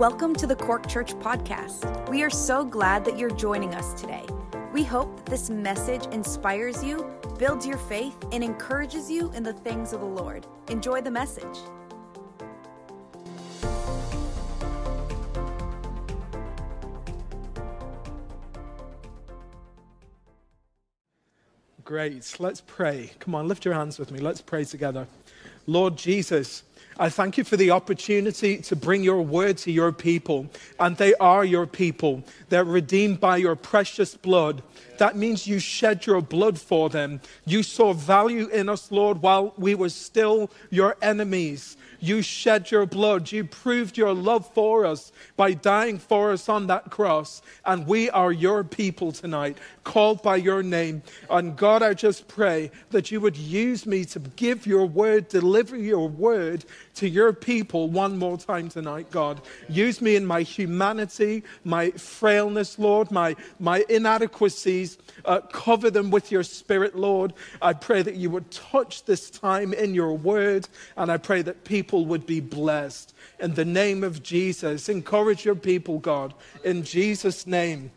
Welcome to the Cork Church podcast. We are so glad that you're joining us today. We hope that this message inspires you, builds your faith, and encourages you in the things of the Lord. Enjoy the message. Great. Let's pray. Come on, lift your hands with me. Let's pray together. Lord Jesus, I thank you for the opportunity to bring your word to your people. And they are your people. They're redeemed by your precious blood. That means you shed your blood for them. You saw value in us, Lord, while we were still your enemies. You shed your blood. You proved your love for us by dying for us on that cross. And we are your people tonight, called by your name. And God, I just pray that you would use me to give your word, deliver your word to your people one more time tonight, God. Use me in my humanity, my frailness, Lord, my, my inadequacies. Uh, cover them with your spirit, Lord. I pray that you would touch this time in your word. And I pray that people people would be blessed. In the name of Jesus, encourage your people, God. In Jesus' name.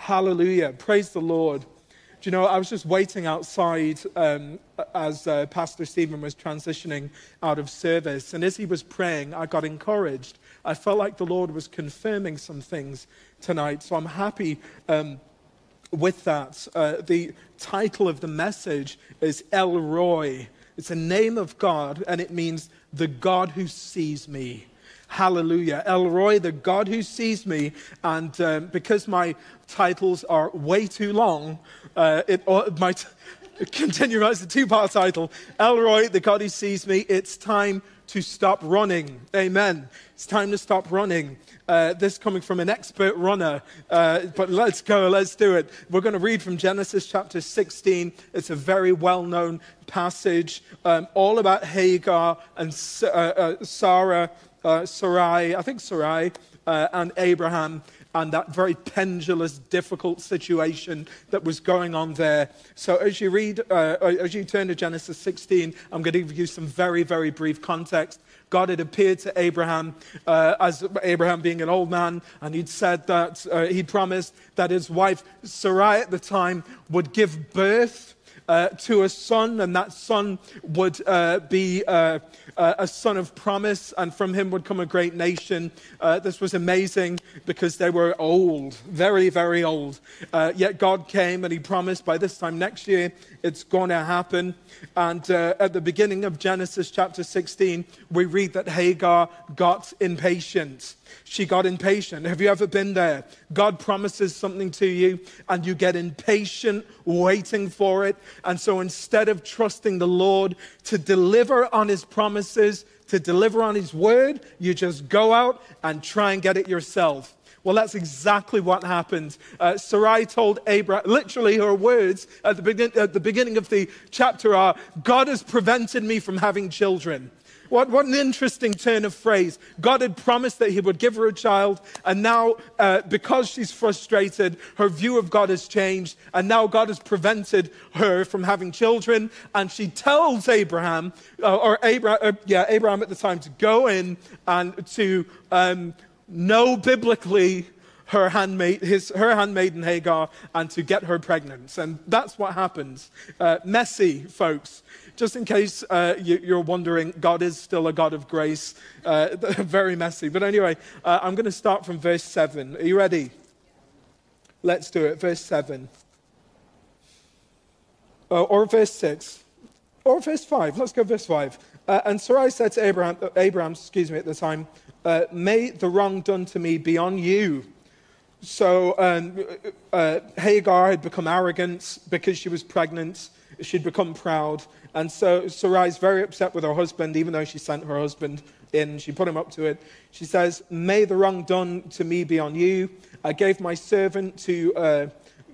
Hallelujah. Praise the Lord. Do you know, I was just waiting outside um, as uh, Pastor Stephen was transitioning out of service. And as he was praying, I got encouraged. I felt like the Lord was confirming some things tonight. So I'm happy um, with that. Uh, the title of the message is El Roi. It's a name of God, and it means the God who sees me. Hallelujah. El Roi, the God who sees me. And um, because my titles are way too long, uh, it uh, might continue as a two part title. El Roi, the God who sees me. It's time to stop running. Amen. It's time to stop running. Uh, this coming from an expert runner, uh, but let's go, let's do it. We're going to read from Genesis chapter 16. It's a very well known passage, um, all about Hagar and uh, uh, Sarah, uh, Sarai, I think Sarai, and Abraham and that very pendulous, difficult situation that was going on there. So, as you read, uh, as you turn to Genesis 16, I'm going to give you some very, very brief context. God had appeared to Abraham uh, as Abraham being an old man, and he'd said that uh, he'd promised that his wife Sarai at the time would give birth uh, to a son, and that son would uh, be uh, uh, a son of promise, and from him would come a great nation. Uh, this was amazing because they were old, very, very old. Uh, yet God came and he promised by this time next year it's going to happen. And at the beginning of Genesis chapter 16, we read that Hagar got impatient. She got impatient. Have you ever been there? God promises something to you and you get impatient waiting for it. And so instead of trusting the Lord to deliver on his promises, to deliver on his word, you just go out and try and get it yourself. Well, that's exactly what happened. Uh, Sarai told Abraham, literally her words at the, begin, at the beginning of the chapter are God has prevented me from having children. What, what an interesting turn of phrase. God had promised that He would give her a child, and now, uh, because she's frustrated, her view of God has changed, and now God has prevented her from having children. And she tells Abraham, uh, or Abraham, uh, yeah, Abraham at the time, to go in and to um, know biblically her handmaid, his, her handmaiden Hagar, and to get her pregnant. And that's what happens. Uh, messy, folks. Just in case uh, you, are wondering, God is still a God of grace. Uh, very messy. But anyway, uh, I'm going to start from verse 7. Are you ready? Let's do it. Verse 7. Uh, or verse 6. Or verse 5. Let's go verse 5. Uh, and Sarai said to Abraham, uh, Abraham, excuse me, at the time, May the wrong done to me be on you. So um, Hagar had become arrogant because she was pregnant. She'd become proud. And so Sarai is very upset with her husband, even though she sent her husband in. She put him up to it. She says, May the wrong done to me be on you. I gave my servant to uh,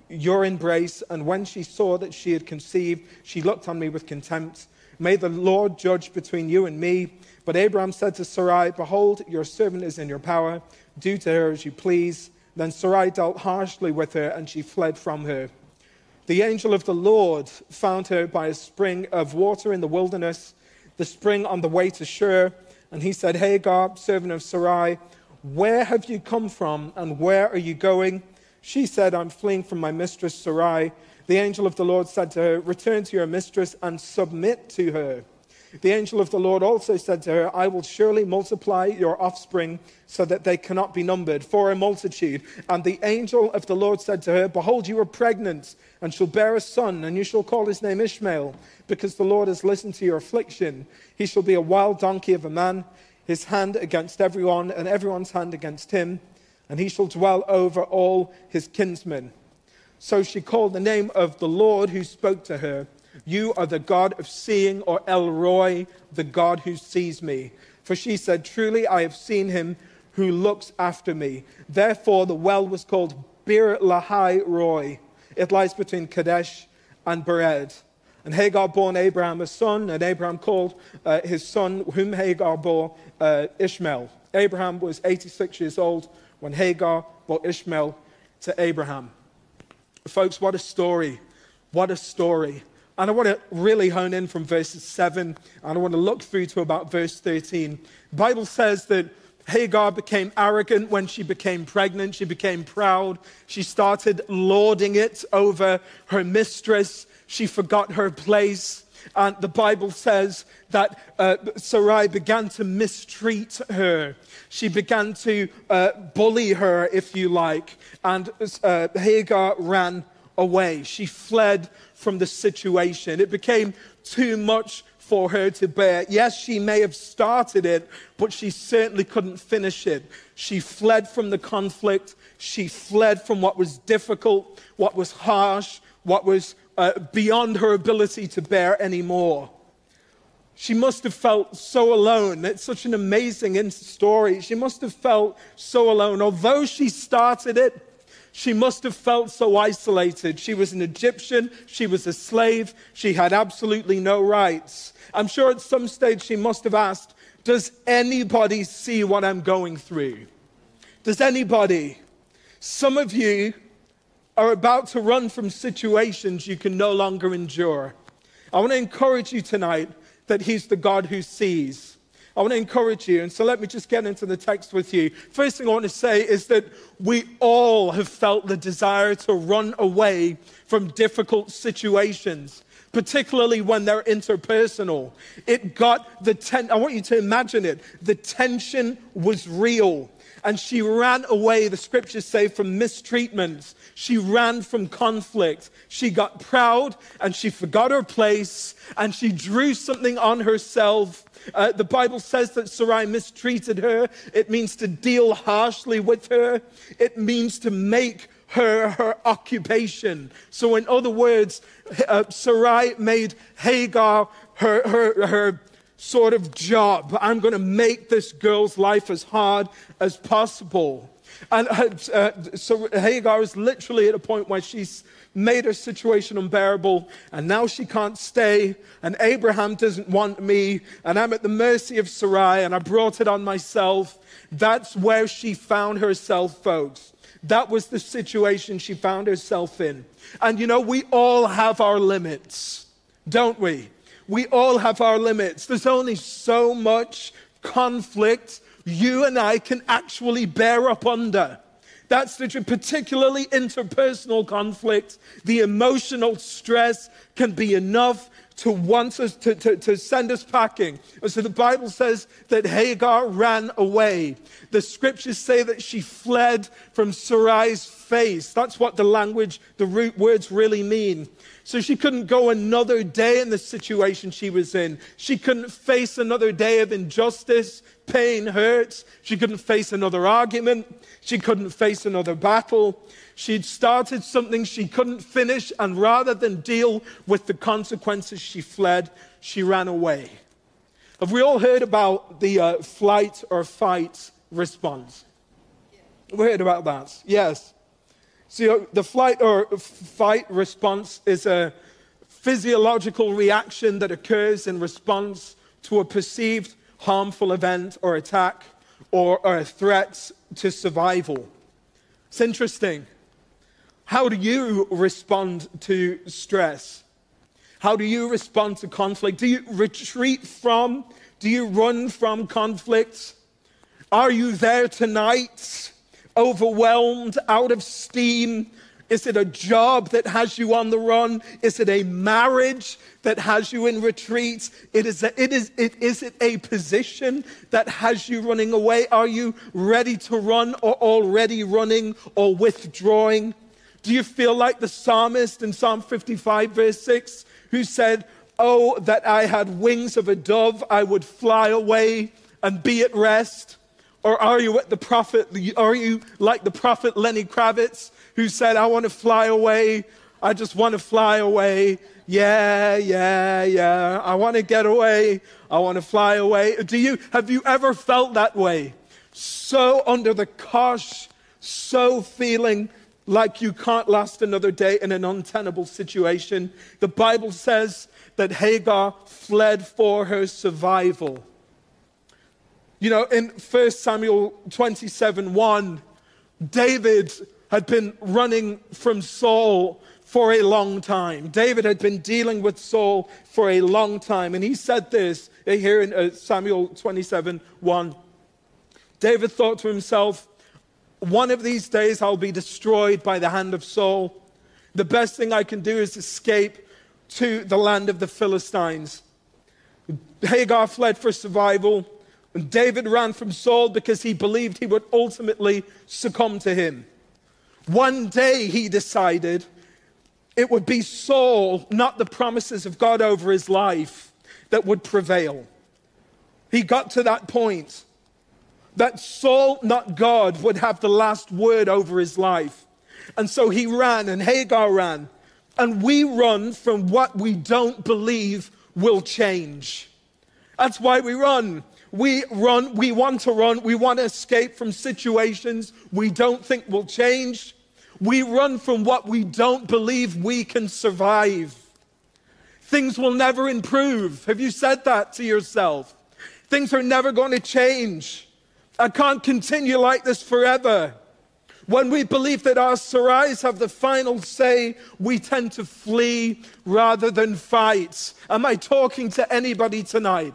your embrace, and when she saw that she had conceived, she looked on me with contempt. May the Lord judge between you and me. But Abraham said to Sarai, Behold, your servant is in your power. Do to her as you please. Then Sarai dealt harshly with her, and she fled from her. The angel of the Lord found her by a spring of water in the wilderness, the spring on the way to Shur. And he said, Hagar, servant of Sarai, Where have you come from and where are you going? She said, I'm fleeing from my mistress Sarai. The angel of the Lord said to her, Return to your mistress and submit to her. The angel of the Lord also said to her, I will surely multiply your offspring so that they cannot be numbered for a multitude. And the angel of the Lord said to her, Behold, you are pregnant and shall bear a son, and you shall call his name Ishmael, because the Lord has listened to your affliction. He shall be a wild donkey of a man, his hand against everyone, and everyone's hand against him, and he shall dwell over all his kinsmen. So she called the name of the Lord who spoke to her. You are the God of seeing, or El Roi, the God who sees me. For she said, Truly I have seen him who looks after me. Therefore the well was called Bir Lahai Roi. It lies between Kadesh and Bered. And Hagar bore Abraham a son, and Abraham called uh, his son, whom Hagar bore, uh, Ishmael. Abraham was 86 years old when Hagar bore Ishmael to Abraham. Folks, what a story! What a story. And I want to really hone in from verses 7, and I want to look through to about verse 13. The Bible says that Hagar became arrogant when she became pregnant. She became proud. She started lording it over her mistress. She forgot her place. And the Bible says that uh, Sarai began to mistreat her. She began to uh, bully her, if you like. And uh, Hagar ran away. She fled from the situation. It became too much for her to bear. Yes, she may have started it, but she certainly couldn't finish it. She fled from the conflict. She fled from what was difficult, what was harsh, what was uh, beyond her ability to bear anymore. She must have felt so alone. It's such an amazing story. She must have felt so alone. Although she started it, she must have felt so isolated. She was an Egyptian, she was a slave, she had absolutely no rights. I'm sure at some stage she must have asked, Does anybody see what I'm going through? Does anybody? Some of you are about to run from situations you can no longer endure. I want to encourage you tonight that He's the God who sees. I want to encourage you. And so let me just get into the text with you. First thing I want to say is that we all have felt the desire to run away from difficult situations particularly when they're interpersonal. It got the ten- I want you to imagine it. The tension was real. And she ran away, the scriptures say, from mistreatments. She ran from conflict. She got proud and she forgot her place and she drew something on herself uh, the Bible says that Sarai mistreated her. It means to deal harshly with her. It means to make her her occupation. So, in other words, uh, Sarai made Hagar her, her, her sort of job. I'm going to make this girl's life as hard as possible. And uh, uh so Hagar is literally at a point where she's made her situation unbearable, and now she can't stay, and Abraham doesn't want me, and I'm at the mercy of Sarai, and I brought it on myself. That's where she found herself, folks. That was the situation she found herself in. And you know, we all have our limits, don't we? We all have our limits. There's only so much conflict you and I can actually bear up under. That's the particularly interpersonal conflict. The emotional stress can be enough to want us to, to, to send us packing. And so the Bible says that Hagar ran away. The scriptures say that she fled from Sarai's face. That's what the language, the root words really mean. So she couldn't go another day in the situation she was in. She couldn't face another day of injustice, pain, hurts. She couldn't face another argument. She couldn't face another battle. She'd started something she couldn't finish, and rather than deal with the consequences, she fled. She ran away. Have we all heard about the uh, flight or fight response? We heard about that. Yes. So the flight or fight response is a physiological reaction that occurs in response to a perceived harmful event or attack or, or threat to survival. It's interesting. How do you respond to stress? How do you respond to conflict? Do you retreat from? Do you run from conflicts? Are you there tonight? Overwhelmed, out of steam? Is it a job that has you on the run? Is it a marriage that has you in retreat? It is, a, it is, it, is it a position that has you running away? Are you ready to run or already running or withdrawing? Do you feel like the psalmist in Psalm 55, verse 6, who said, Oh, that I had wings of a dove, I would fly away and be at rest? Or are you at the prophet, are you like the prophet Lenny Kravitz, who said, I want to fly away. I just want to fly away. Yeah, yeah, yeah. I want to get away. I want to fly away. Do you, have you ever felt that way? So under the cosh, so feeling like you can't last another day in an untenable situation. The Bible says that Hagar fled for her survival. You know, in 1 Samuel 27 1, David had been running from Saul for a long time. David had been dealing with Saul for a long time. And he said this here in uh, Samuel 27 1. David thought to himself, One of these days I'll be destroyed by the hand of Saul. The best thing I can do is escape to the land of the Philistines. Hagar fled for survival. And David ran from Saul because he believed he would ultimately succumb to him. One day he decided it would be Saul, not the promises of God over his life, that would prevail. He got to that point that Saul, not God, would have the last word over his life. And so he ran, and Hagar ran. And we run from what we don't believe will change. That's why we run. We run, we want to run, we want to escape from situations we don't think will change. We run from what we don't believe we can survive. Things will never improve. Have you said that to yourself? Things are never going to change. I can't continue like this forever. When we believe that our Sarais have the final say, we tend to flee rather than fight. Am I talking to anybody tonight?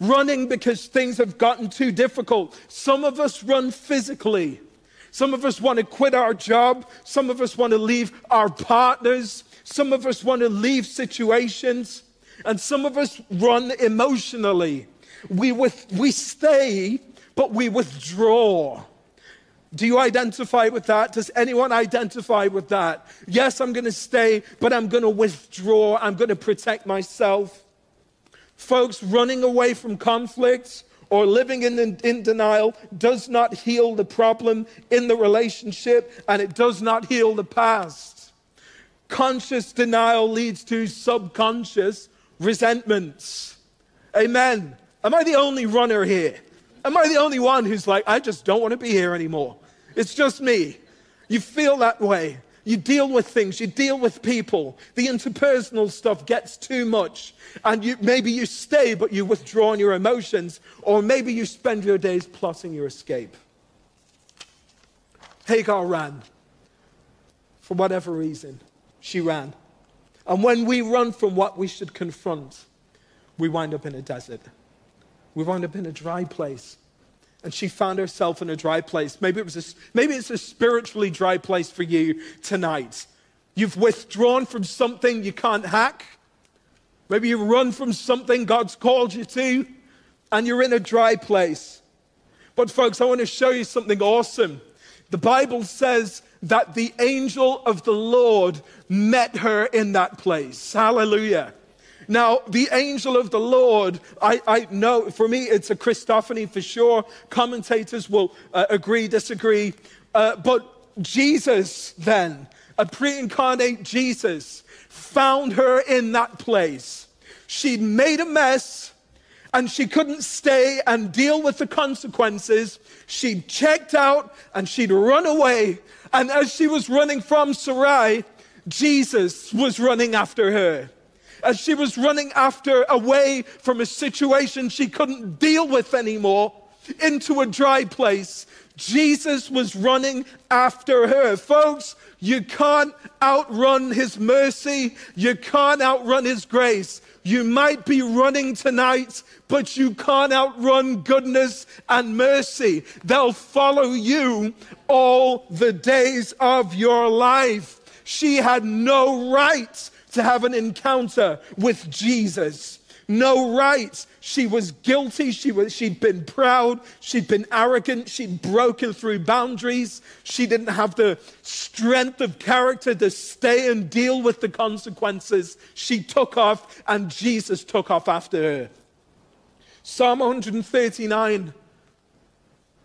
Running because things have gotten too difficult. Some of us run physically. Some of us want to quit our job. Some of us want to leave our partners. Some of us want to leave situations. And some of us run emotionally. We, with, we stay, but we withdraw. Do you identify with that? Does anyone identify with that? Yes, I'm going to stay, but I'm going to withdraw. I'm going to protect myself. Folks, running away from conflicts or living in, in denial does not heal the problem in the relationship and it does not heal the past. Conscious denial leads to subconscious resentments. Amen. Am I the only runner here? Am I the only one who's like, I just don't want to be here anymore? It's just me. You feel that way. You deal with things, you deal with people. The interpersonal stuff gets too much. And you, maybe you stay, but you withdraw in your emotions, or maybe you spend your days plotting your escape. Hagar ran. For whatever reason, she ran. And when we run from what we should confront, we wind up in a desert. We wind up in a dry place and she found herself in a dry place. Maybe, it was a, maybe it's a spiritually dry place for you tonight. You've withdrawn from something you can't hack. Maybe you've run from something God's called you to, and you're in a dry place. But, folks, I want to show you something awesome. The Bible says that the angel of the Lord met her in that place. Hallelujah. Now, the angel of the Lord, I, I know for me it's a Christophany for sure. Commentators will uh, agree, disagree. Uh, but Jesus, then, a pre incarnate Jesus, found her in that place. She'd made a mess and she couldn't stay and deal with the consequences. She'd checked out and she'd run away. And as she was running from Sarai, Jesus was running after her as she was running after away from a situation she couldn't deal with anymore into a dry place. Jesus was running after her. Folks, you can't outrun his mercy. You can't outrun his grace. You might be running tonight, but you can't outrun goodness and mercy. They'll follow you all the days of your life. She had no right to have an encounter with Jesus. No right. She was guilty. She was, she'd been proud. She'd been arrogant. She'd broken through boundaries. She didn't have the strength of character to stay and deal with the consequences. She took off, and Jesus took off after her. Psalm 139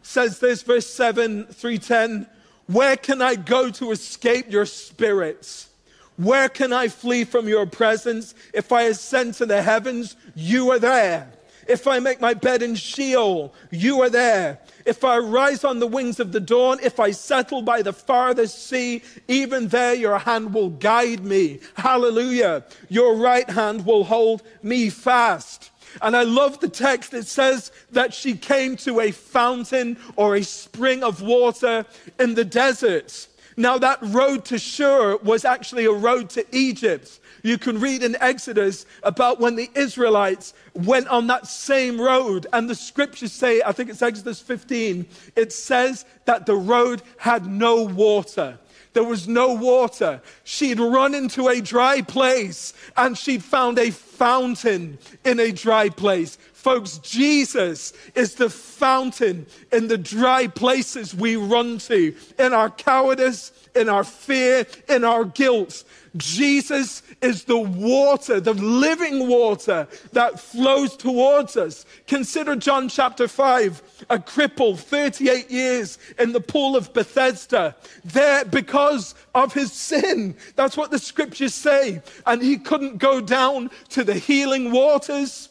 says this, verse 7 through 10 Where can I go to escape your spirits? Where can I flee from your presence? If I ascend to the heavens, you are there. If I make my bed in Sheol, you are there. If I rise on the wings of the dawn, if I settle by the farthest sea, even there your hand will guide me. Hallelujah. Your right hand will hold me fast. And I love the text. It says that she came to a fountain or a spring of water in the desert. Now, that road to Shur was actually a road to Egypt. You can read in Exodus about when the Israelites went on that same road. And the scriptures say, I think it's Exodus 15, it says that the road had no water. There was no water. She'd run into a dry place and she'd found a fountain in a dry place. Folks, Jesus is the fountain in the dry places we run to, in our cowardice, in our fear, in our guilt. Jesus is the water, the living water that flows towards us. Consider John chapter 5, a cripple, 38 years in the pool of Bethesda, there because of his sin. That's what the scriptures say. And he couldn't go down to the healing waters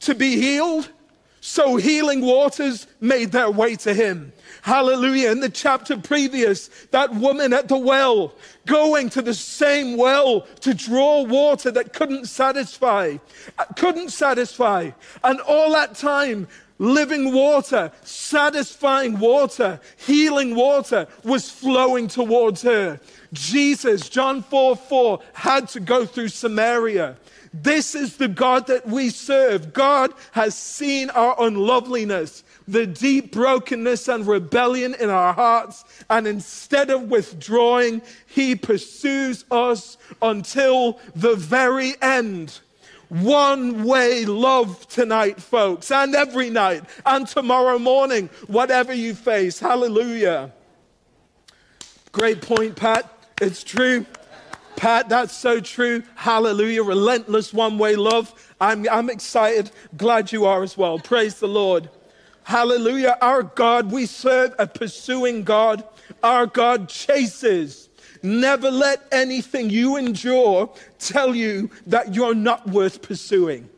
to be healed. So healing waters made their way to him. Hallelujah. In the chapter previous, that woman at the well, going to the same well to draw water that couldn't satisfy, uh, couldn't satisfy. And all that time, living water, satisfying water, healing water was flowing towards her. Jesus, John 4 4, had to go through Samaria. This is the God that we serve. God has seen our unloveliness, the deep brokenness and rebellion in our hearts, and instead of withdrawing, He pursues us until the very end. One way love tonight, folks, and every night, and tomorrow morning, whatever you face. Hallelujah. Great point, Pat. It's true. Pat, that's so true. Hallelujah. Relentless one way love. I'm, I'm excited. Glad you are as well. Praise the Lord. Hallelujah. Our God, we serve a pursuing God. Our God chases. Never let anything you endure tell you that you're not worth pursuing.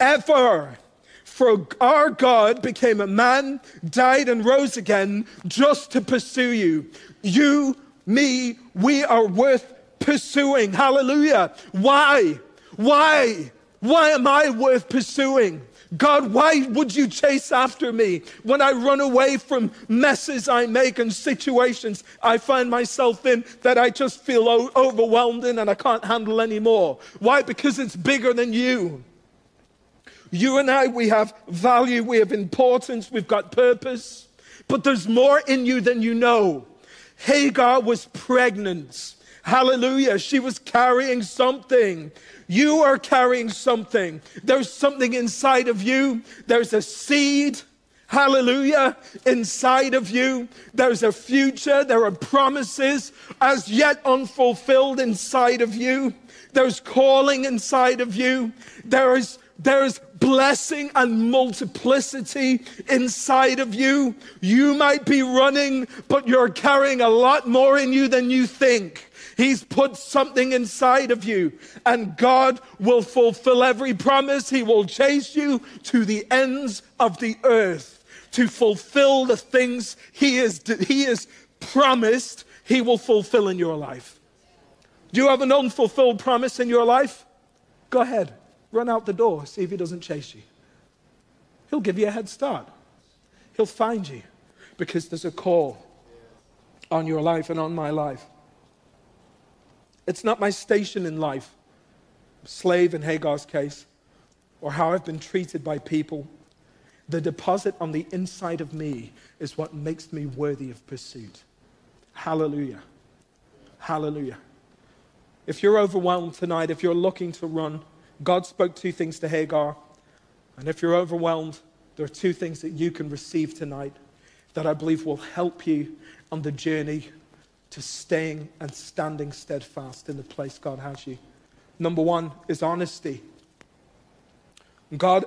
Ever. For our God became a man, died, and rose again just to pursue you. You, me, we are worth pursuing. Hallelujah. Why? Why? Why am I worth pursuing? God, why would you chase after me when I run away from messes I make and situations I find myself in that I just feel o- overwhelmed in and I can't handle anymore? Why? Because it's bigger than you. You and I, we have value, we have importance, we've got purpose, but there's more in you than you know. Hagar was pregnant. Hallelujah. She was carrying something. You are carrying something. There's something inside of you. There's a seed. Hallelujah. Inside of you, there's a future. There are promises as yet unfulfilled inside of you. There's calling inside of you. There is, there is blessing and multiplicity inside of you. You might be running, but you're carrying a lot more in you than you think. He's put something inside of you, and God will fulfill every promise. He will chase you to the ends of the earth to fulfill the things He is, he is promised He will fulfill in your life. Do you have an unfulfilled promise in your life? Go ahead, run out the door, see if He doesn't chase you. He'll give you a head start, He'll find you. because there's a call on your life and on my life. It's not my station in life, slave in Hagar's case, or how I've been treated by people. The deposit on the inside of me is what makes me worthy of pursuit. Hallelujah. Hallelujah. If you're overwhelmed tonight, if you're looking to run, God spoke two things to Hagar. And if you're overwhelmed, there are two things that you can receive tonight that I believe will help you on the journey to staying and standing steadfast in the place God has you. Number one is honesty. God,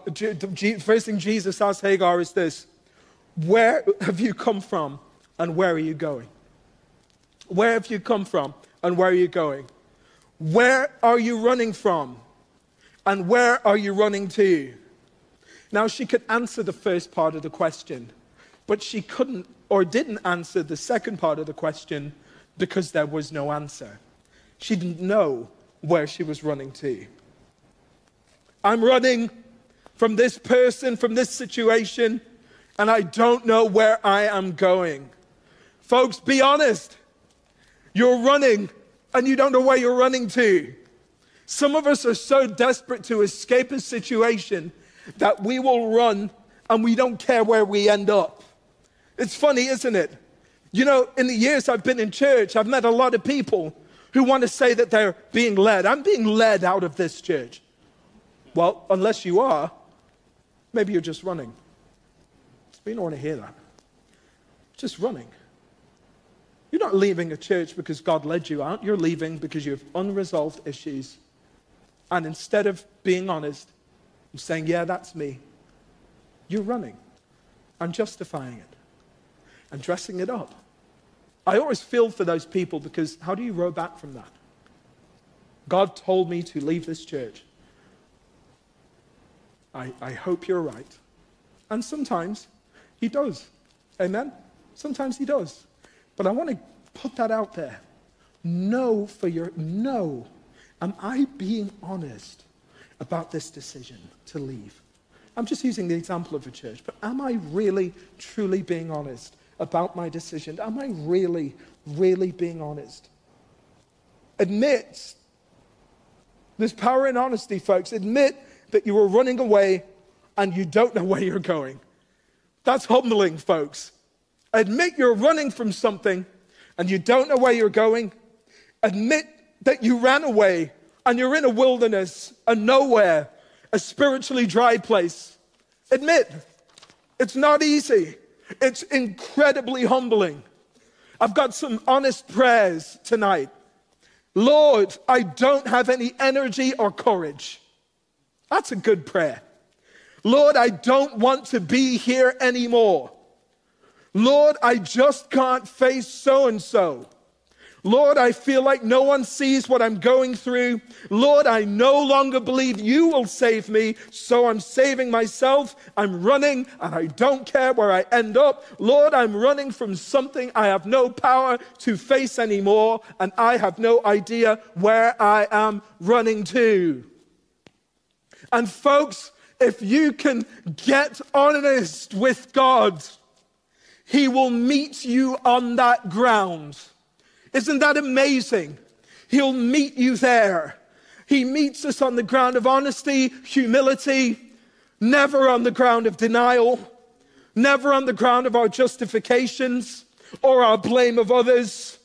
first thing Jesus asked Hagar is this Where have you come from and where are you going? Where have you come from and where are you going? Where are you running from and where are you running to? Now, she could answer the first part of the question, but she couldn't or didn't answer the second part of the question because there was no answer. She didn't know where she was running to. I'm running from this person, from this situation, and I don't know where I am going. Folks, be honest. You're running and you don't know where you're running to. Some of us are so desperate to escape a situation that we will run and we don't care where we end up. It's funny, isn't it? You know, in the years I've been in church, I've met a lot of people who want to say that they're being led. I'm being led out of this church. Well, unless you are, maybe you're just running. We don't want to hear that. Just running. You're not leaving a church because God led you out. You're leaving because you have unresolved issues. And instead of being honest and saying, Yeah, that's me, you're running and justifying it and dressing it up. I always feel for those people because how do you row back from that? God told me to leave this church. I, I hope you're right. And sometimes he does. Amen? Sometimes he does. But I want to put that out there. No for your, know, am I being honest about this decision to leave? I'm just using the example of a church, but am I really, truly being honest about my decision? Am I really, really being honest? Admit, there's power in honesty, folks. Admit that you are running away and you don't know where you're going. That's humbling, folks. Admit you're running from something and you don't know where you're going. Admit that you ran away and you're in a wilderness, a nowhere, a spiritually dry place. Admit it's not easy. It's incredibly humbling. I've got some honest prayers tonight. Lord, I don't have any energy or courage. That's a good prayer. Lord, I don't want to be here anymore. Lord, I just can't face so and so. Lord, I feel like no one sees what I'm going through. Lord, I no longer believe you will save me, so I'm saving myself. I'm running and I don't care where I end up. Lord, I'm running from something I have no power to face anymore, and I have no idea where I am running to. And folks, if you can get honest with God, He will meet you on that ground. Isn't that amazing? He'll meet you there. He meets us on the ground of honesty, humility, never on the ground of denial, never on the ground of our justifications or our blame of others.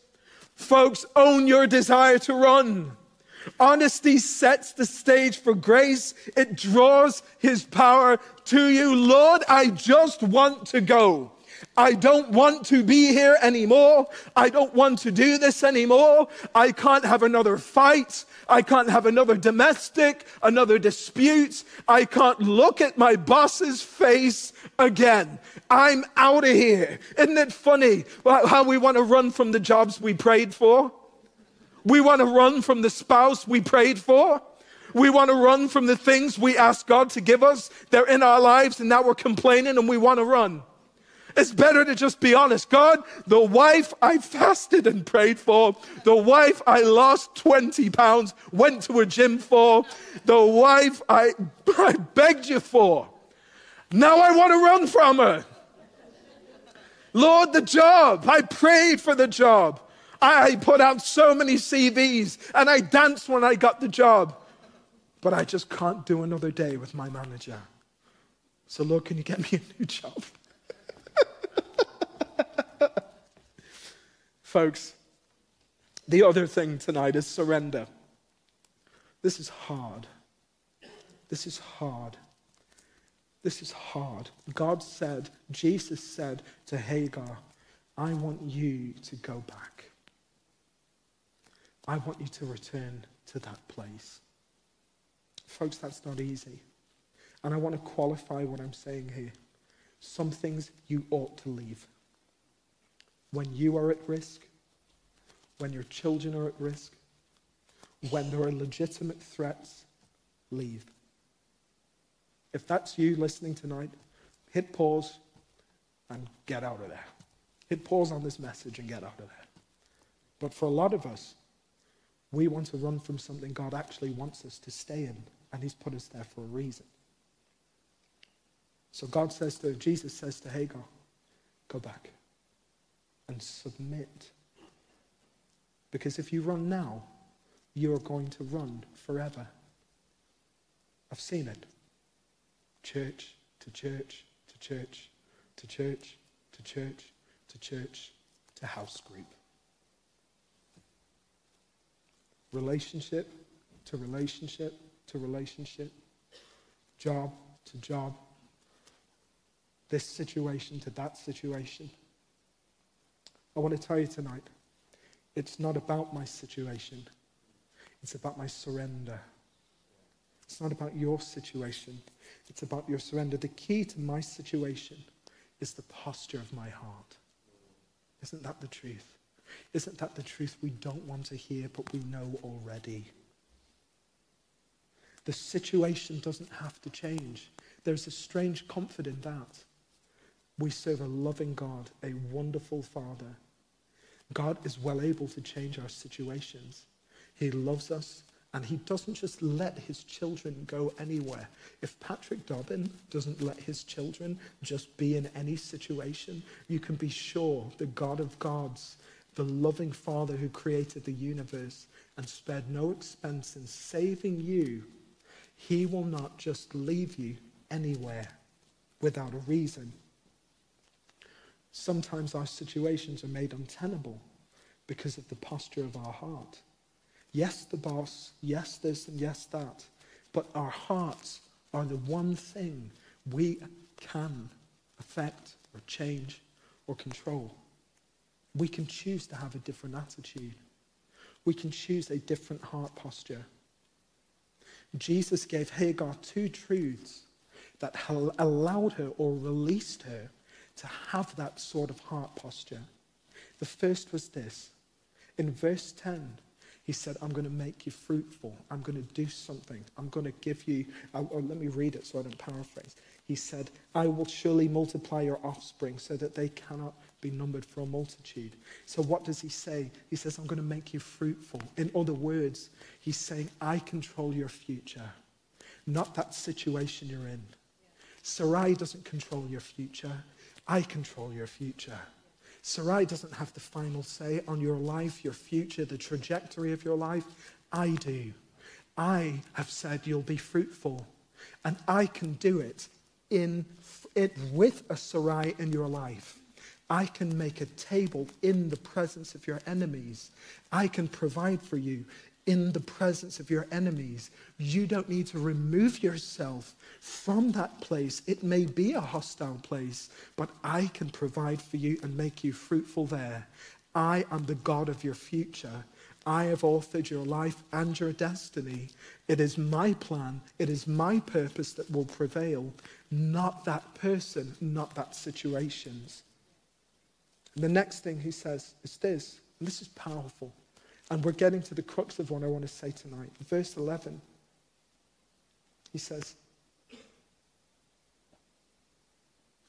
Folks, own your desire to run. Honesty sets the stage for grace. It draws his power to you. Lord, I just want to go. I don't want to be here anymore. I don't want to do this anymore. I can't have another fight. I can't have another domestic, another dispute. I can't look at my boss's face again. I'm out of here. Isn't it funny how we want to run from the jobs we prayed for? We want to run from the spouse we prayed for. We want to run from the things we asked God to give us. They're in our lives and now we're complaining and we want to run. It's better to just be honest. God, the wife I fasted and prayed for, the wife I lost 20 pounds, went to a gym for, the wife I, I begged you for. Now I want to run from her. Lord, the job. I prayed for the job. I put out so many CVs and I danced when I got the job. But I just can't do another day with my manager. So, Lord, can you get me a new job? Folks, the other thing tonight is surrender. This is hard. This is hard. This is hard. God said, Jesus said to Hagar, I want you to go back. I want you to return to that place. Folks, that's not easy. And I want to qualify what I'm saying here. Some things you ought to leave. When you are at risk, when your children are at risk, when there are legitimate threats, leave. If that's you listening tonight, hit pause and get out of there. Hit pause on this message and get out of there. But for a lot of us, we want to run from something God actually wants us to stay in, and He's put us there for a reason. So God says to, Jesus says to Hagar, go back and submit. Because if you run now, you're going to run forever. I've seen it. Church to church to church to church to church to church to house group. Relationship to relationship to relationship. Job to job. This situation to that situation. I want to tell you tonight it's not about my situation, it's about my surrender. It's not about your situation, it's about your surrender. The key to my situation is the posture of my heart. Isn't that the truth? Isn't that the truth we don't want to hear, but we know already? The situation doesn't have to change. There's a strange comfort in that. We serve a loving God, a wonderful Father. God is well able to change our situations. He loves us, and he doesn't just let his children go anywhere. If Patrick Dobbin doesn't let his children just be in any situation, you can be sure the God of gods, the loving Father who created the universe and spared no expense in saving you, he will not just leave you anywhere without a reason. Sometimes our situations are made untenable because of the posture of our heart. Yes, the boss, yes, this, and yes, that. But our hearts are the one thing we can affect or change or control. We can choose to have a different attitude. We can choose a different heart posture. Jesus gave Hagar two truths that allowed her or released her to have that sort of heart posture. The first was this. In verse 10, he said, I'm going to make you fruitful. I'm going to do something. I'm going to give you, or let me read it so I don't paraphrase. He said, I will surely multiply your offspring so that they cannot be numbered for a multitude. So what does he say? He says, I'm going to make you fruitful. In other words, he's saying, I control your future, not that situation you're in. Sarai doesn't control your future. I control your future. Sarai doesn't have the final say on your life, your future, the trajectory of your life. I do. I have said you'll be fruitful, and I can do it in it with a Sarai in your life. I can make a table in the presence of your enemies. I can provide for you in the presence of your enemies. You don't need to remove yourself from that place. It may be a hostile place, but I can provide for you and make you fruitful there. I am the God of your future. I have authored your life and your destiny. It is my plan, it is my purpose that will prevail, not that person, not that situations. The next thing he says is this, and this is powerful. And we're getting to the crux of what I want to say tonight. Verse 11, he says,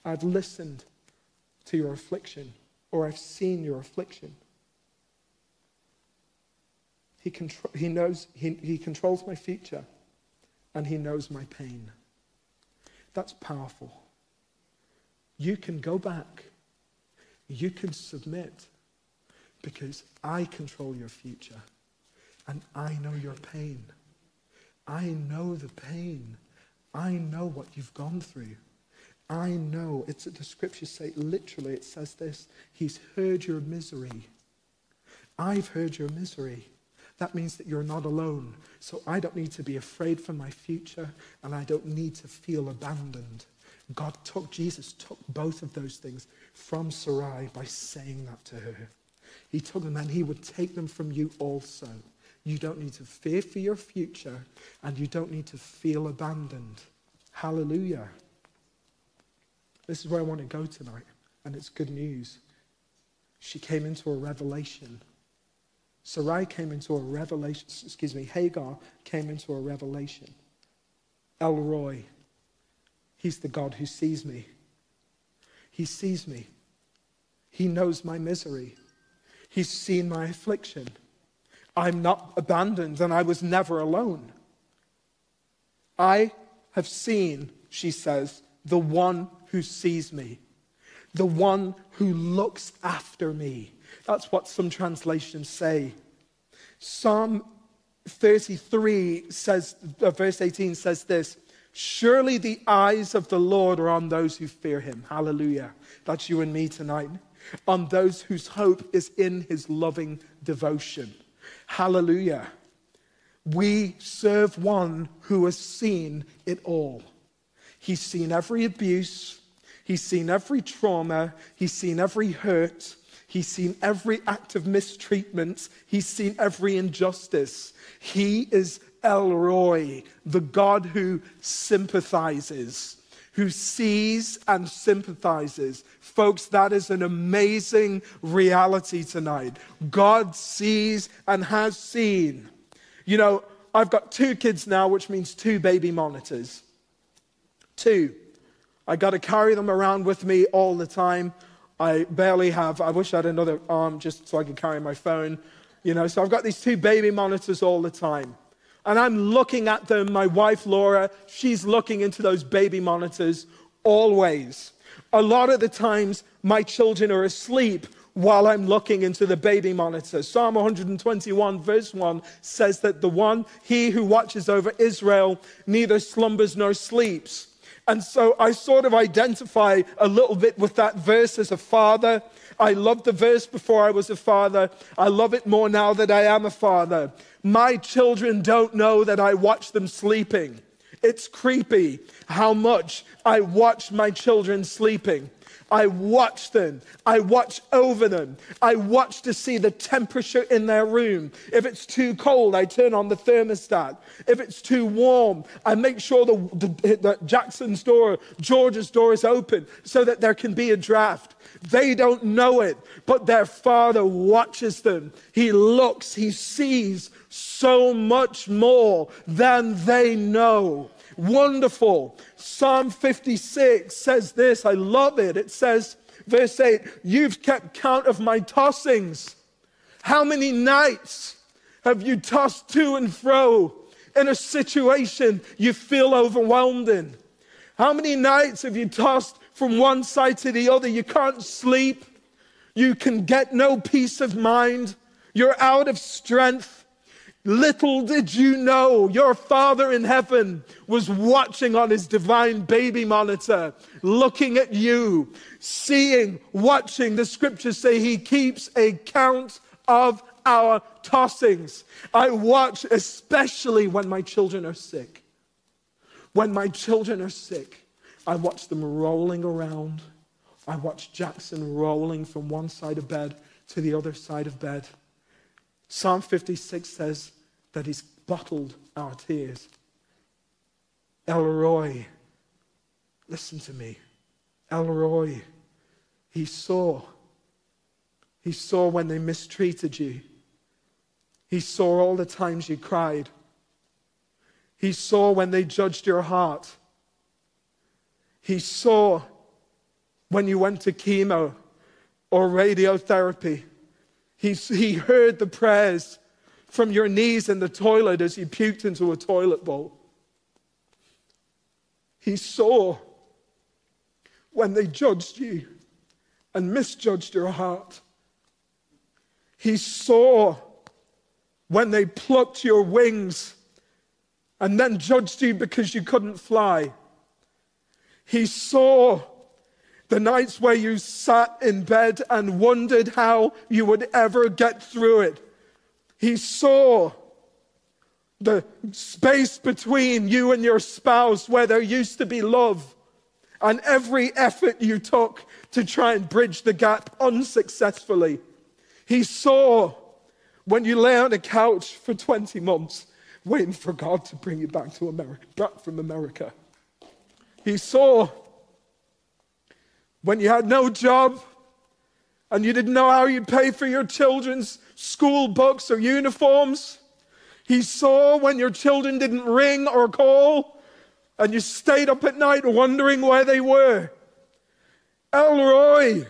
I've listened to your affliction, or I've seen your affliction. He, contro- he knows, he, he controls my future, and he knows my pain. That's powerful. You can go back you can submit because I control your future and I know your pain. I know the pain. I know what you've gone through. I know. It's the scriptures say literally, it says this He's heard your misery. I've heard your misery. That means that you're not alone. So I don't need to be afraid for my future and I don't need to feel abandoned. God took, Jesus took both of those things from Sarai by saying that to her. He took them and he would take them from you also. You don't need to fear for your future and you don't need to feel abandoned. Hallelujah. This is where I want to go tonight, and it's good news. She came into a revelation. Sarai came into a revelation, excuse me, Hagar came into a revelation. El Roi, he's the God who sees me. He sees me. He knows my misery. He's seen my affliction. I'm not abandoned and I was never alone. I have seen, she says, the one who sees me, the one who looks after me. That's what some translations say. Psalm 33 says, uh, verse 18 says this Surely the eyes of the Lord are on those who fear him. Hallelujah. That's you and me tonight. On those whose hope is in his loving devotion. Hallelujah. We serve one who has seen it all. He's seen every abuse, he's seen every trauma, he's seen every hurt, he's seen every act of mistreatment, he's seen every injustice. He is El Roi, the God who sympathizes, who sees and sympathizes. Folks, that is an amazing reality tonight. God sees and has seen. You know, I've got two kids now, which means two baby monitors. Two. I got to carry them around with me all the time. I barely have, I wish I had another arm just so I could carry my phone. You know, so I've got these two baby monitors all the time. And I'm looking at them. My wife, Laura, she's looking into those baby monitors always. A lot of the times, my children are asleep while I'm looking into the baby monitor. Psalm 121, verse 1 says that the one, he who watches over Israel, neither slumbers nor sleeps. And so I sort of identify a little bit with that verse as a father. I loved the verse before I was a father. I love it more now that I am a father. My children don't know that I watch them sleeping. It's creepy how much I watch my children sleeping. I watch them. I watch over them. I watch to see the temperature in their room. If it's too cold, I turn on the thermostat. If it's too warm, I make sure the, the, the Jackson's door, George's door is open so that there can be a draft. They don't know it, but their father watches them. He looks, he sees so much more than they know. Wonderful. Psalm 56 says this. I love it. It says, verse 8, You've kept count of my tossings. How many nights have you tossed to and fro in a situation you feel overwhelmed in? How many nights have you tossed from one side to the other? You can't sleep. You can get no peace of mind. You're out of strength. Little did you know your Father in heaven was watching on his divine baby monitor, looking at you, seeing, watching. The scriptures say he keeps a count of our tossings. I watch, especially when my children are sick. When my children are sick, I watch them rolling around. I watch Jackson rolling from one side of bed to the other side of bed. Psalm 56 says that He's bottled our tears. El Roi, listen to me. El Roi, He saw. He saw when they mistreated you. He saw all the times you cried. He saw when they judged your heart. He saw when you went to chemo or radiotherapy. He, he heard the prayers from your knees in the toilet as you puked into a toilet bowl. He saw when they judged you and misjudged your heart. He saw when they plucked your wings and then judged you because you couldn't fly. He saw the nights where you sat in bed and wondered how you would ever get through it. He saw the space between you and your spouse where there used to be love and every effort you took to try and bridge the gap unsuccessfully. He saw when you lay on a couch for 20 months waiting for God to bring you back to America, back from America. He saw when you had no job and you didn't know how you'd pay for your children's school books or uniforms. He saw when your children didn't ring or call and you stayed up at night wondering where they were. El Roi,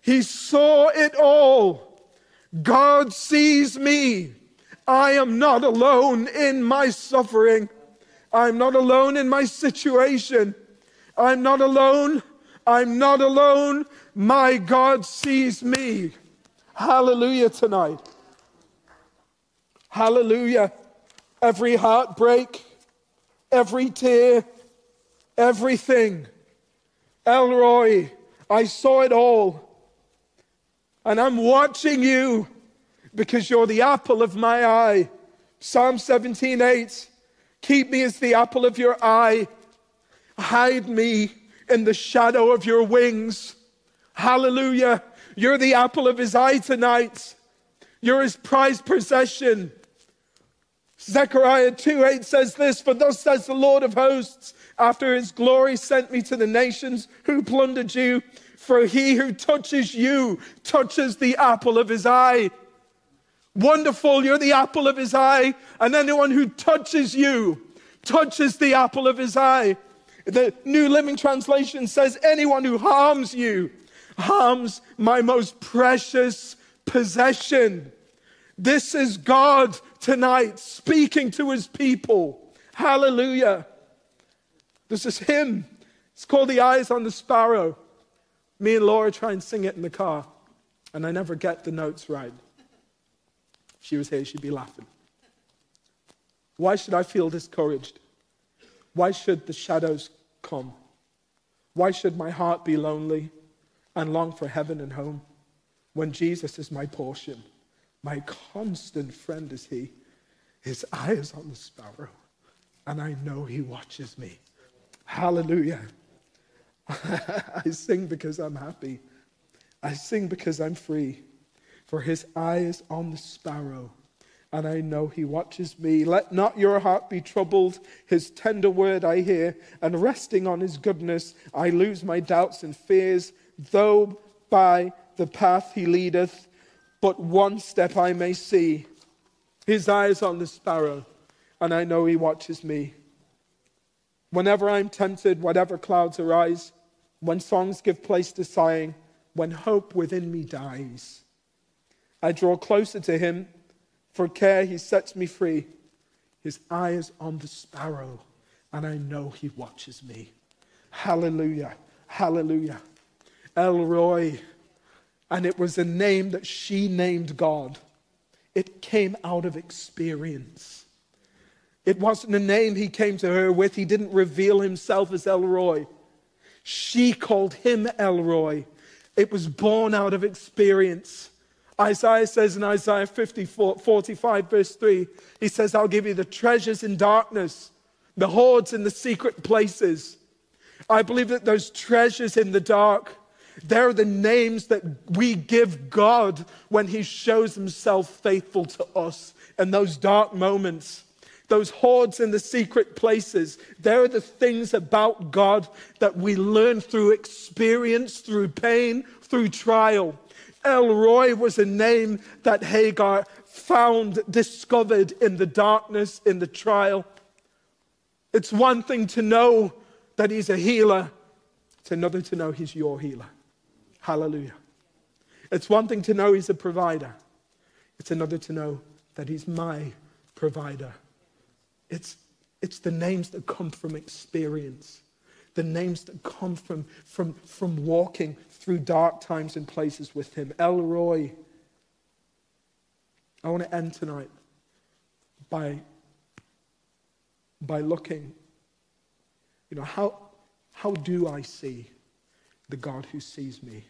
he saw it all. God sees me. I am not alone in my suffering. I'm not alone in my situation. I'm not alone. I'm not alone. My God sees me. Hallelujah tonight. Hallelujah. Every heartbreak, every tear, everything. El Roi, I saw it all. And I'm watching you because you're the apple of my eye. Psalm 17 8. Keep me as the apple of your eye. Hide me in the shadow of your wings. Hallelujah. You're the apple of his eye tonight. You're his prized possession. Zechariah 2 8 says this For thus says the Lord of hosts, after his glory sent me to the nations who plundered you. For he who touches you touches the apple of his eye. Wonderful, you're the apple of his eye. And anyone who touches you touches the apple of his eye. The New Living Translation says, Anyone who harms you harms my most precious possession. This is God tonight speaking to his people. Hallelujah. This is him. It's called The Eyes on the Sparrow. Me and Laura try and sing it in the car, and I never get the notes right. If she was here, she'd be laughing. Why should I feel discouraged? Why should the shadows come? Why should my heart be lonely and long for heaven and home when Jesus is my portion? My constant friend is He. His eye is on the sparrow, and I know He watches me. Hallelujah. I sing because I'm happy. I sing because I'm free. For His eye is on the sparrow and I know he watches me. Let not your heart be troubled. His tender word I hear, and resting on his goodness, I lose my doubts and fears, though by the path he leadeth, but one step I may see. His eyes on the sparrow, and I know he watches me. Whenever I'm tempted, whatever clouds arise, when songs give place to sighing, when hope within me dies, I draw closer to him for care, he sets me free. His eye is on the sparrow, and I know he watches me. Hallelujah. Hallelujah. El Roi. And it was a name that she named God. It came out of experience. It wasn't a name he came to her with. He didn't reveal himself as El Roi. She called him El Roi. It was born out of experience. Isaiah says in Isaiah 54, 45, verse 3, he says, I'll give you the treasures in darkness, the hoards in the secret places. I believe that those treasures in the dark, they're the names that we give God when He shows Himself faithful to us in those dark moments. Those hoards in the secret places, they're the things about God that we learn through experience, through pain, through trial. El Roi was a name that Hagar found, discovered in the darkness, in the trial. It's one thing to know that He's a healer, it's another to know He's your healer. Hallelujah. It's one thing to know He's a provider, it's another to know that He's my provider. It's, it's the names that come from experience, the names that come from, from, from walking through dark times and places with him. El Roi, I want to end tonight by, by looking, you know, how, how do I see the God who sees me?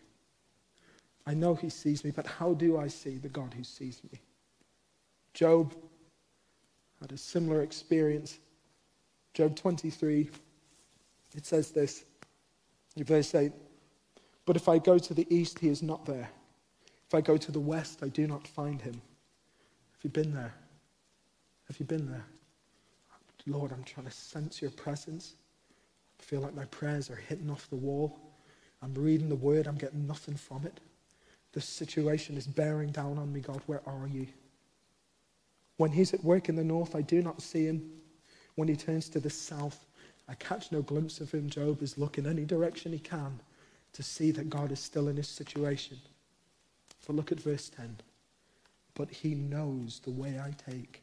I know he sees me, but how do I see the God who sees me? Job had a similar experience. Job 23, it says this, verse 8 But if I go to the east, he is not there. If I go to the west, I do not find him. Have you been there? Have you been there? Lord, I'm trying to sense your presence. I feel like my prayers are hitting off the wall. I'm reading the word, I'm getting nothing from it. The situation is bearing down on me, God. Where are you? When he's at work in the north, I do not see him. When he turns to the south, I catch no glimpse of him. Job is looking any direction he can to see that God is still in his situation. But look at verse 10. But he knows the way I take.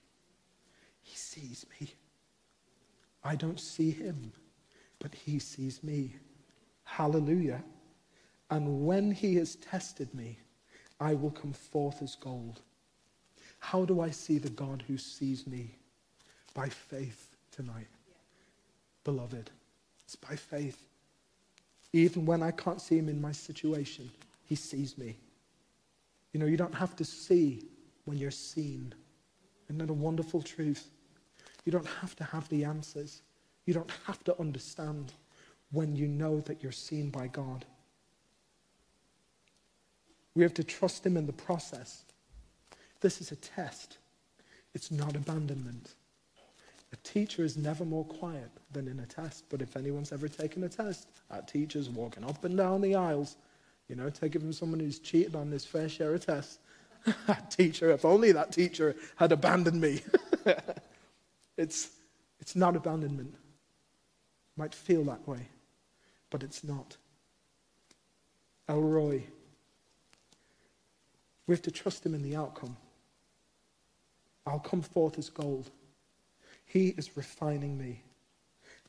He sees me. I don't see him, but he sees me. Hallelujah. And when he has tested me, I will come forth as gold. How do I see the God who sees me? By faith tonight. Beloved, it's by faith. Even when I can't see him in my situation, he sees me. You know, you don't have to see when you're seen. Isn't that a wonderful truth? You don't have to have the answers. You don't have to understand when you know that you're seen by God. We have to trust Him in the process. This is a test, it's not abandonment. Teacher is never more quiet than in a test. But if anyone's ever taken a test, that teacher's walking up and down the aisles. You know, take it from someone who's cheated on his fair share of tests. that teacher, if only that teacher had abandoned me. it's, it's not abandonment. Might feel that way, but it's not. El Roi. We have to trust him in the outcome. I'll come forth as gold. He is refining me.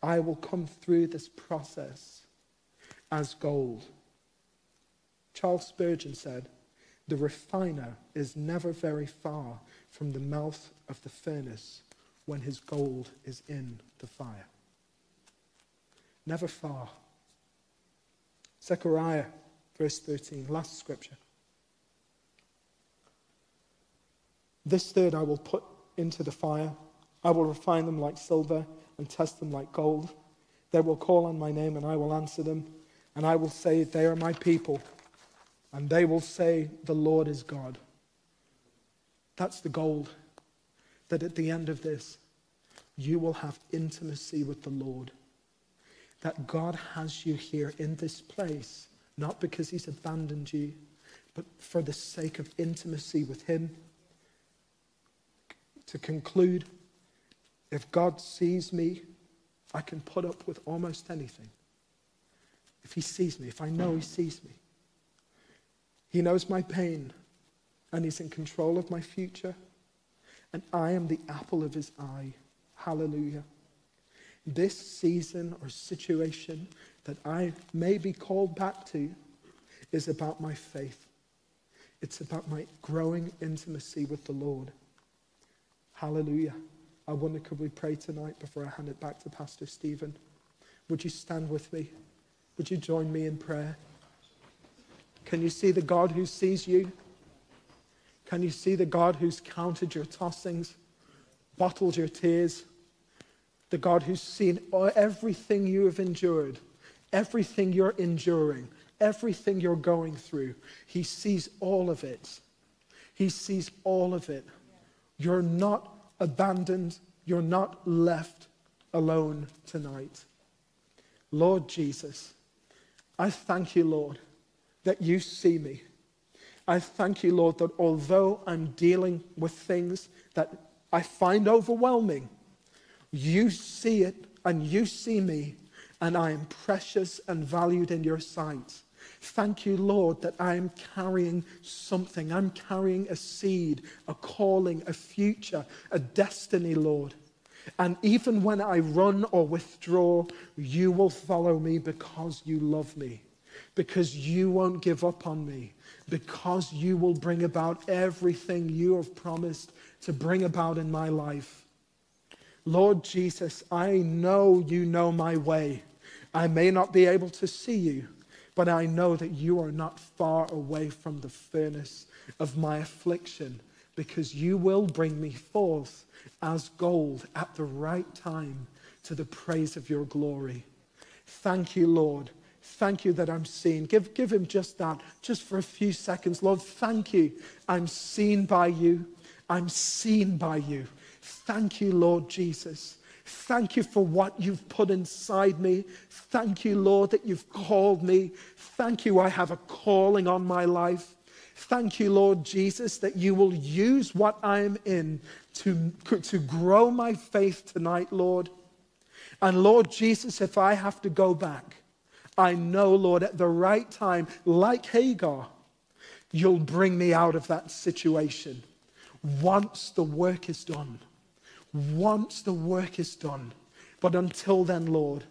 I will come through this process as gold. Charles Spurgeon said, The refiner is never very far from the mouth of the furnace when his gold is in the fire. Never far. Zechariah, verse 13, last scripture. This third I will put into the fire. I will refine them like silver and test them like gold. They will call on my name and I will answer them. And I will say, They are my people. And they will say, The Lord is God. That's the gold. That at the end of this, you will have intimacy with the Lord. That God has you here in this place, not because He's abandoned you, but for the sake of intimacy with Him to conclude if God sees me, I can put up with almost anything. If He sees me, if I know He sees me, He knows my pain and He's in control of my future, and I am the apple of His eye. Hallelujah. This season or situation that I may be called back to is about my faith. It's about my growing intimacy with the Lord. Hallelujah. I wonder, could we pray tonight before I hand it back to Pastor Stephen? Would you stand with me? Would you join me in prayer? Can you see the God who sees you? Can you see the God who's counted your tossings, bottled your tears? The God who's seen everything you have endured, everything you're enduring, everything you're going through. He sees all of it. He sees all of it. You're not abandoned. You're not left alone tonight. Lord Jesus, I thank you, Lord, that you see me. I thank you, Lord, that although I'm dealing with things that I find overwhelming, you see it and you see me, and I am precious and valued in your sight. Thank you, Lord, that I'm carrying something. I'm carrying a seed, a calling, a future, a destiny, Lord. And even when I run or withdraw, you will follow me because you love me, because you won't give up on me, because you will bring about everything you have promised to bring about in my life. Lord Jesus, I know you know my way. I may not be able to see you, but I know that you are not far away from the furnace of my affliction because you will bring me forth as gold at the right time to the praise of your glory. Thank you, Lord. Thank you that I'm seen. Give, give him just that, just for a few seconds. Lord, thank you. I'm seen by you. I'm seen by you. Thank you, Lord Jesus. Thank you for what you've put inside me. Thank you, Lord, that you've called me. Thank you, I have a calling on my life. Thank you, Lord Jesus, that you will use what I'm in to, to grow my faith tonight, Lord. And Lord Jesus, if I have to go back, I know, Lord, at the right time, like Hagar, you'll bring me out of that situation once the work is done. Once the work is done. But until then, Lord,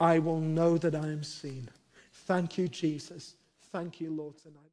I will know that I am seen. Thank you, Jesus. Thank you, Lord, tonight.